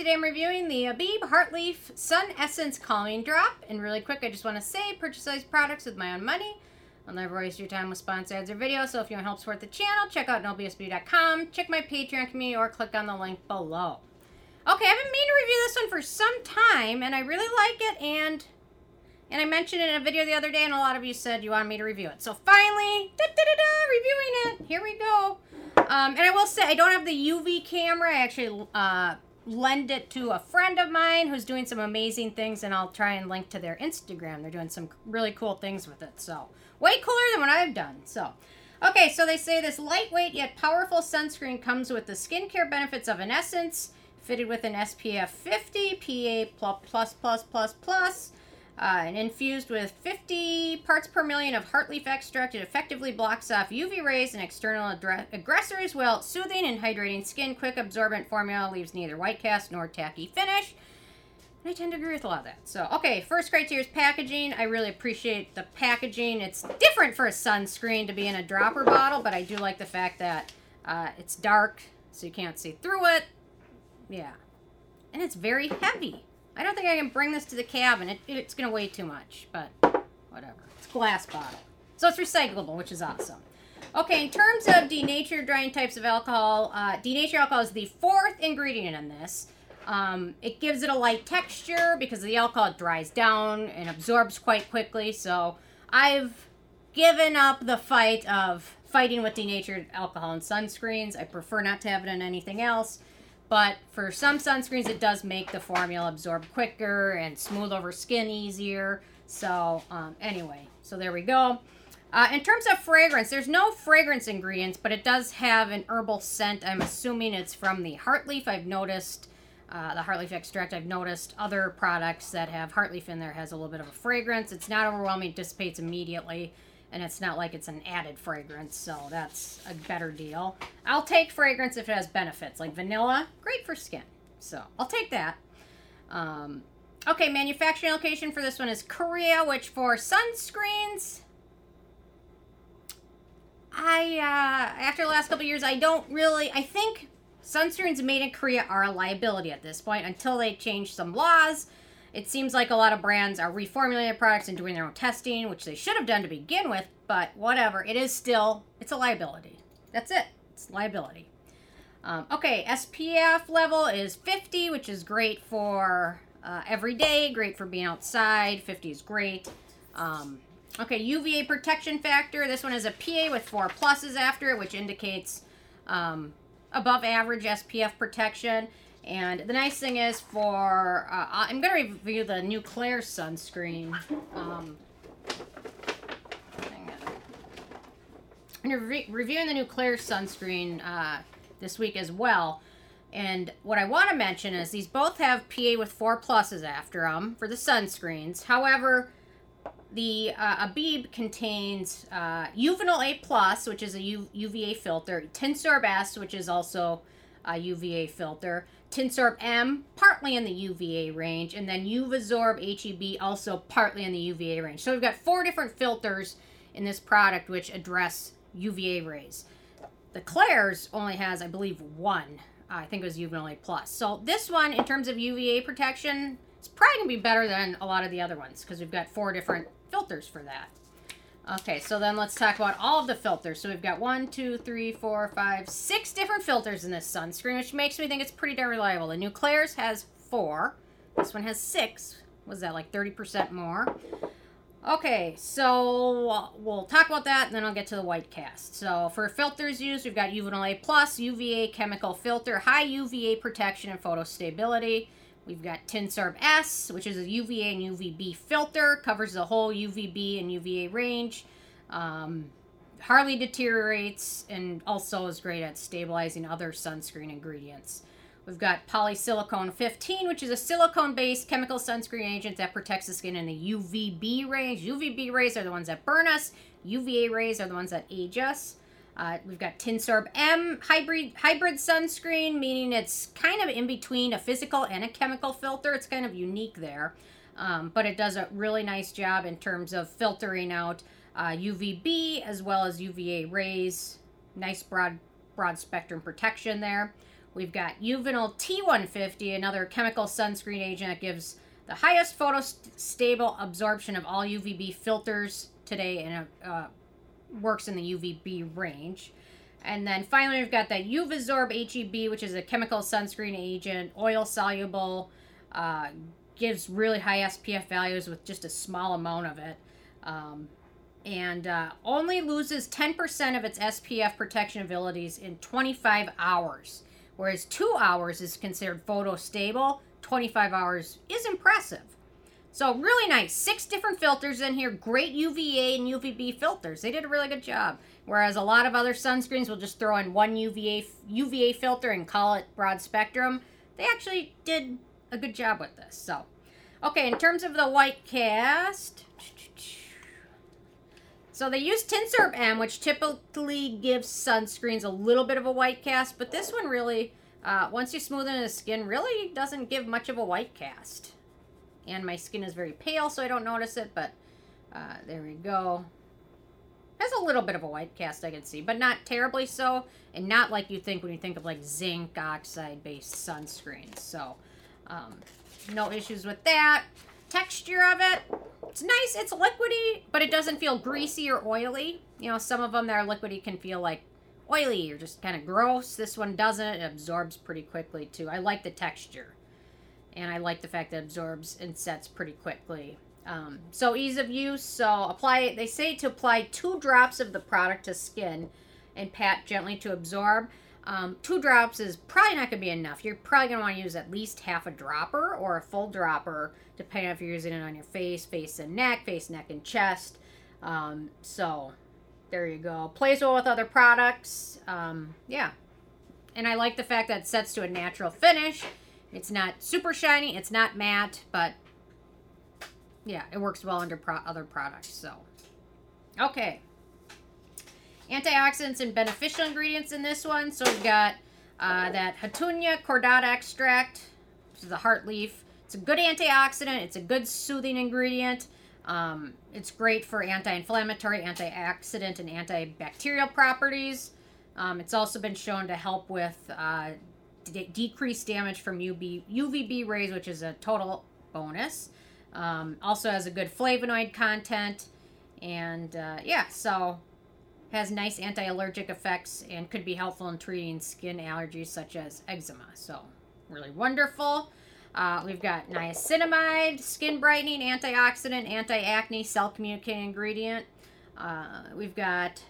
today I'm reviewing the Abib Heartleaf Sun Essence Calming Drop. And really quick, I just want to say, purchase these products with my own money. I'll never waste your time with sponsor ads or videos, so if you want to help support the channel, check out nobsbeauty.com, check my Patreon community, or click on the link below. Okay, I've been meaning to review this one for some time, and I really like it, and and I mentioned it in a video the other day, and a lot of you said you wanted me to review it. So finally, da, da, da, da, reviewing it. Here we go. Um, and I will say, I don't have the UV camera. I actually uh, lend it to a friend of mine who's doing some amazing things, and I'll try and link to their Instagram. They're doing some really cool things with it. So, way cooler than what I've done. So, okay, so they say this lightweight yet powerful sunscreen comes with the skincare benefits of an essence, fitted with an SPF 50, PA plus plus plus plus uh, and infused with 50 parts per million of heartleaf extract, it effectively blocks off UV rays and external aggressors while soothing and hydrating skin. Quick absorbent formula leaves neither white cast nor tacky finish. And I tend to agree with a lot of that. So, okay, first criteria is packaging. I really appreciate the packaging. It's different for a sunscreen to be in a dropper bottle, but I do like the fact that uh, it's dark, so you can't see through it. Yeah. And it's very heavy. I don't think I can bring this to the cabin. It, it's going to weigh too much, but whatever. It's glass bottle. So it's recyclable, which is awesome. Okay, in terms of denatured drying types of alcohol, uh, denatured alcohol is the fourth ingredient in this. Um, it gives it a light texture because the alcohol dries down and absorbs quite quickly. So I've given up the fight of fighting with denatured alcohol in sunscreens. I prefer not to have it in anything else. But for some sunscreens, it does make the formula absorb quicker and smooth over skin easier. So, um, anyway, so there we go. Uh, in terms of fragrance, there's no fragrance ingredients, but it does have an herbal scent. I'm assuming it's from the heartleaf. I've noticed uh, the heartleaf extract. I've noticed other products that have heartleaf in there has a little bit of a fragrance. It's not overwhelming, it dissipates immediately and it's not like it's an added fragrance, so that's a better deal. I'll take fragrance if it has benefits, like vanilla, great for skin. So I'll take that. Um, okay, manufacturing location for this one is Korea, which for sunscreens, I uh, after the last couple years, I don't really. I think sunscreens made in Korea are a liability at this point until they change some laws it seems like a lot of brands are reformulating products and doing their own testing, which they should have done to begin with, but whatever. It is still, it's a liability. That's it. It's liability. Um, okay, SPF level is 50, which is great for uh, every day, great for being outside. 50 is great. Um, okay, UVA protection factor. This one is a PA with four pluses after it, which indicates um, above average SPF protection. And the nice thing is for, uh, I'm going to review the New Claire sunscreen. Um, I'm re reviewing the New Claire sunscreen uh, this week as well. And what I want to mention is these both have PA with four pluses after them for the sunscreens. However, the uh, Abib contains uh, Uvinul A plus, which is a U UVA filter, Tinosorb S, which is also a UVA filter, Tinosorb M, partly in the UVA range, and then Uvasorb HEB, also partly in the UVA range. So we've got four different filters in this product which address UVA rays. The Claire's only has, I believe, one. Uh, I think it was Uvinul A+. Plus. So this one, in terms of UVA protection, it's probably going to be better than a lot of the other ones because we've got four different filters for that. Okay, so then let's talk about all of the filters. So we've got one, two, three, four, five, six different filters in this sunscreen, which makes me think it's pretty darn reliable. The New Claire's has four. This one has six. Was that like 30% more? Okay, so we'll talk about that, and then I'll get to the white cast. So for filters used, we've got Uvinul A+, Plus, UVA chemical filter, high UVA protection and photo stability. We've got Tinosorb S, which is a UVA and UVB filter, covers the whole UVB and UVA range. Um, hardly deteriorates and also is great at stabilizing other sunscreen ingredients. We've got polysilicone 15, which is a silicone based chemical sunscreen agent that protects the skin in the UVB range. UVB rays are the ones that burn us, UVA rays are the ones that age us. Uh, we've got Tinosorb M hybrid hybrid sunscreen, meaning it's kind of in between a physical and a chemical filter. It's kind of unique there, um, but it does a really nice job in terms of filtering out uh, UVB as well as UVA rays. Nice broad broad spectrum protection there. We've got Uvinul T150, another chemical sunscreen agent that gives the highest photostable absorption of all UVB filters today and uh, works in the UVB range. And then finally, we've got that Uvasorb HEB, which is a chemical sunscreen agent, oil soluble, uh, gives really high SPF values with just a small amount of it. Um, and uh, only loses 10% of its SPF protection abilities in 25 hours, whereas two hours is considered photo stable. 25 hours is impressive. So really nice. Six different filters in here. Great UVA and UVB filters. They did a really good job. Whereas a lot of other sunscreens will just throw in one UVA UVA filter and call it broad spectrum. They actually did a good job with this. So, okay, in terms of the white cast, so they use Tinosorb M, which typically gives sunscreens a little bit of a white cast, but this one really, uh, once you smooth smoothen the skin, really doesn't give much of a white cast. And my skin is very pale, so I don't notice it, but uh, there we go. Has a little bit of a white cast I can see, but not terribly so, and not like you think when you think of like zinc oxide-based sunscreens. So, um, no issues with that. Texture of it, it's nice. It's liquidy, but it doesn't feel greasy or oily. You know, some of them that are liquidy can feel like oily or just kind of gross. This one doesn't. It absorbs pretty quickly too. I like the texture, and I like the fact that it absorbs and sets pretty quickly. Um, so ease of use. So apply. They say to apply two drops of the product to skin, and pat gently to absorb. Um, two drops is probably not going to be enough. You're probably going to want to use at least half a dropper or a full dropper, depending if you're using it on your face, face and neck, face, neck, and chest. Um, so there you go. Plays well with other products. Um, yeah. And I like the fact that it sets to a natural finish. It's not super shiny, it's not matte, but yeah, it works well under pro- other products. So, okay antioxidants and beneficial ingredients in this one. So we've got uh, that Houttuynia cordata extract, which is the heart leaf. It's a good antioxidant. It's a good soothing ingredient. Um, it's great for anti-inflammatory, antioxidant, and antibacterial properties. Um, it's also been shown to help with uh, d- decreased damage from UV, UVB rays, which is a total bonus. Um, also has a good flavonoid content. And uh, yeah, so has nice anti-allergic effects and could be helpful in treating skin allergies such as eczema. So, really wonderful. Uh, we've got niacinamide, skin brightening, antioxidant, anti-acne, cell communicating ingredient. Uh, we've got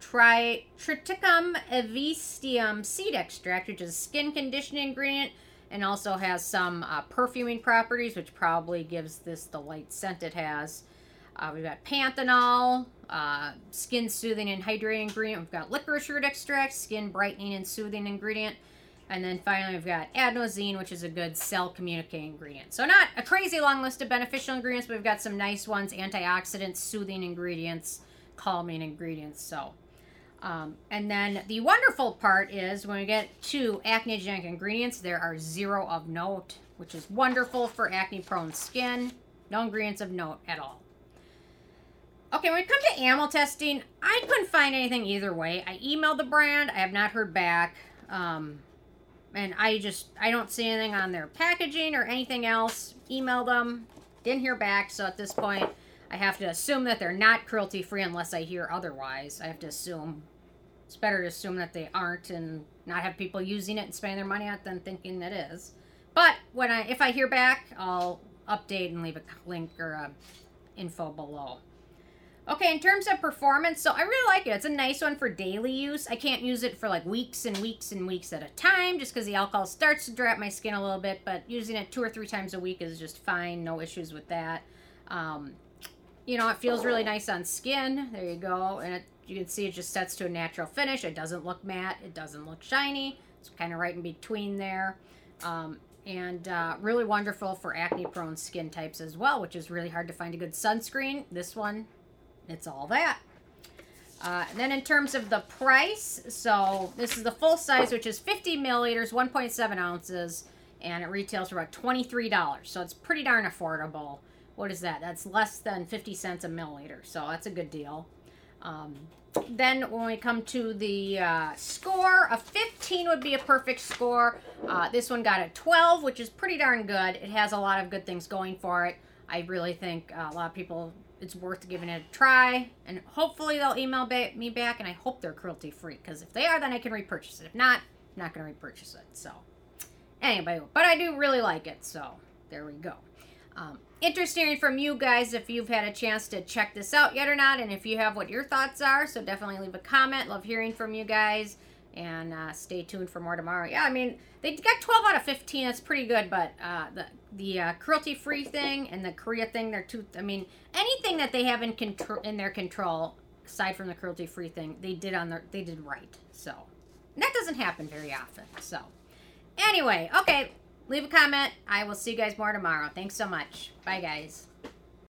tri- Triticum aestivum seed extract, which is a skin conditioning ingredient and also has some uh, perfuming properties, which probably gives this the light scent it has. Uh, we've got panthenol, uh, skin soothing and hydrating ingredient. We've got licorice root extract, skin brightening and soothing ingredient. And then finally, we've got adenosine, which is a good cell communicating ingredient. So, not a crazy long list of beneficial ingredients, but we've got some nice ones antioxidants, soothing ingredients, calming ingredients. So, um, and then the wonderful part is when we get to acne-genic ingredients, there are zero of note, which is wonderful for acne prone skin. No ingredients of note at all. Okay, when it comes to ammo testing, I couldn't find anything either way. I emailed the brand. I have not heard back. Um, and I just, I don't see anything on their packaging or anything else. Emailed them. Didn't hear back. So at this point, I have to assume that they're not cruelty free unless I hear otherwise. I have to assume. It's better to assume that they aren't and not have people using it and spending their money on it than thinking it is. But when I, if I hear back, I'll update and leave a link or a info below. Okay, in terms of performance, so I really like it. It's a nice one for daily use. I can't use it for like weeks and weeks and weeks at a time just because the alcohol starts to dry up my skin a little bit, but using it two or three times a week is just fine. No issues with that. Um, you know, it feels really nice on skin. There you go. And it, you can see it just sets to a natural finish. It doesn't look matte. It doesn't look shiny. It's kind of right in between there. Um, and uh, really wonderful for acne prone skin types as well, which is really hard to find a good sunscreen. This one it's all that. Uh, then in terms of the price, so this is the full size, which is 50 milliliters, 1.7 ounces, and it retails for about $23. So it's pretty darn affordable. What is that? That's less than 50 cents a milliliter. So that's a good deal. Um, then when we come to the uh, score, a 15 would be a perfect score. Uh, this one got a 12, which is pretty darn good. It has a lot of good things going for it. I really think uh, a lot of people, it's worth giving it a try. And hopefully they'll email ba- me back, and I hope they're cruelty free. Because if they are, then I can repurchase it. If not, I'm not going to repurchase it. So, anyway, but I do really like it. So, there we go. Um, interested from you guys if you've had a chance to check this out yet or not, and if you have what your thoughts are. So definitely leave a comment. Love hearing from you guys, and uh, stay tuned for more tomorrow. Yeah, I mean they got 12 out of 15. That's pretty good, but uh, the the uh, cruelty free thing and the Korea thing, they're two. I mean anything that they have in control in their control, aside from the cruelty free thing, they did on their they did right. So and that doesn't happen very often. So anyway, okay leave a comment. I will see you guys more tomorrow. Thanks so much. Bye, guys.